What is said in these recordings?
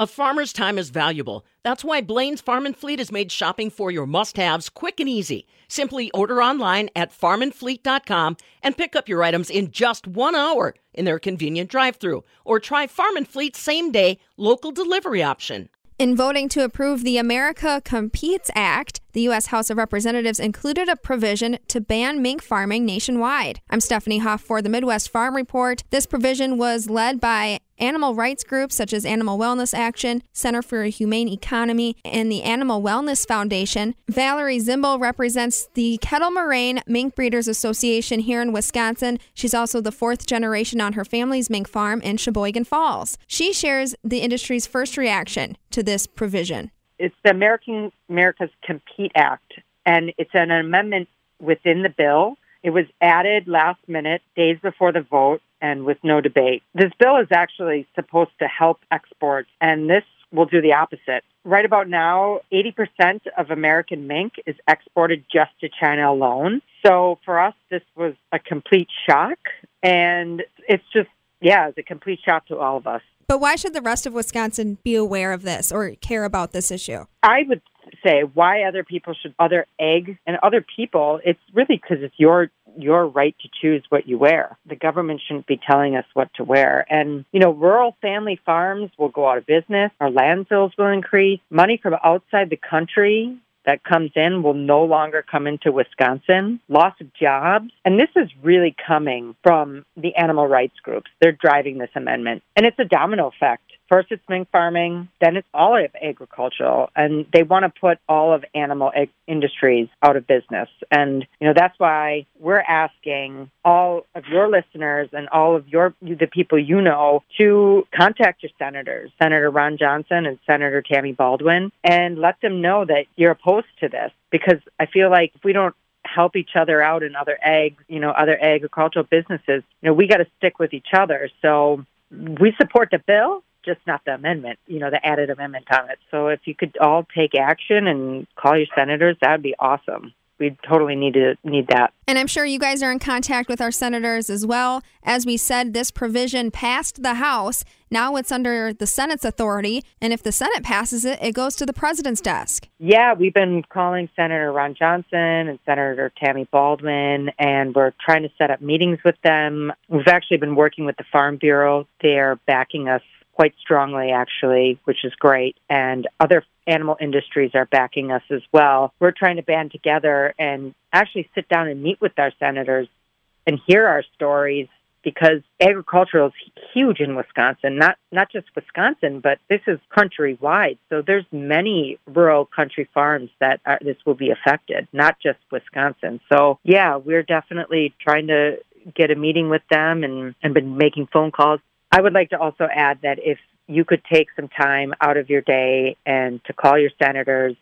A farmer's time is valuable. That's why Blaine's Farm and Fleet has made shopping for your must haves quick and easy. Simply order online at farmandfleet.com and pick up your items in just one hour in their convenient drive through. Or try Farm and Fleet's same day local delivery option. In voting to approve the America Competes Act, the U.S. House of Representatives included a provision to ban mink farming nationwide. I'm Stephanie Hoff for the Midwest Farm Report. This provision was led by animal rights groups such as Animal Wellness Action, Center for a Humane Economy, and the Animal Wellness Foundation. Valerie Zimble represents the Kettle Moraine Mink Breeders Association here in Wisconsin. She's also the fourth generation on her family's mink farm in Sheboygan Falls. She shares the industry's first reaction to this provision. It's the American America's Compete Act, and it's an amendment within the bill. It was added last minute, days before the vote, and with no debate. This bill is actually supposed to help exports, and this will do the opposite. Right about now, 80% of American mink is exported just to China alone. So for us, this was a complete shock, and it's just, yeah, it's a complete shock to all of us. But why should the rest of Wisconsin be aware of this or care about this issue? I would say why other people should other eggs and other people it's really because it's your your right to choose what you wear the government shouldn't be telling us what to wear and you know rural family farms will go out of business our landfills will increase money from outside the country that comes in will no longer come into Wisconsin, loss of jobs. And this is really coming from the animal rights groups. They're driving this amendment. And it's a domino effect. First, it's mink farming, then it's all of agricultural, and they want to put all of animal ag- industries out of business. And you know that's why we're asking all of your listeners and all of your the people you know to contact your senators, Senator Ron Johnson and Senator Tammy Baldwin, and let them know that you're opposed to this. Because I feel like if we don't help each other out in other ag, you know, other agricultural businesses, you know, we got to stick with each other. So we support the bill just not the amendment, you know, the added amendment on it. So if you could all take action and call your senators, that would be awesome. We totally need to need that. And I'm sure you guys are in contact with our senators as well. As we said, this provision passed the House. Now it's under the Senate's authority, and if the Senate passes it, it goes to the president's desk. Yeah, we've been calling Senator Ron Johnson and Senator Tammy Baldwin, and we're trying to set up meetings with them. We've actually been working with the Farm Bureau. They're backing us quite strongly, actually, which is great. And other animal industries are backing us as well. We're trying to band together and actually sit down and meet with our senators and hear our stories because agriculture is huge in Wisconsin, not not just Wisconsin, but this is countrywide. So there's many rural country farms that are, this will be affected, not just Wisconsin. So yeah, we're definitely trying to get a meeting with them and, and been making phone calls I would like to also add that if you could take some time out of your day and to call your senators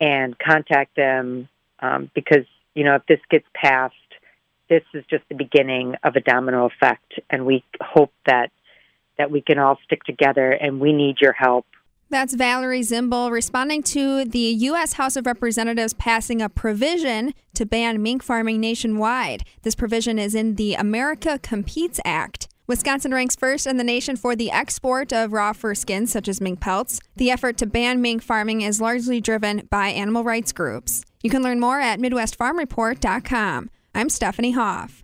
and contact them um, because, you know, if this gets passed, this is just the beginning of a domino effect. And we hope that, that we can all stick together and we need your help. That's Valerie Zimble responding to the U.S. House of Representatives passing a provision to ban mink farming nationwide. This provision is in the America Competes Act. Wisconsin ranks first in the nation for the export of raw fur skins, such as mink pelts. The effort to ban mink farming is largely driven by animal rights groups. You can learn more at MidwestFarmReport.com. I'm Stephanie Hoff.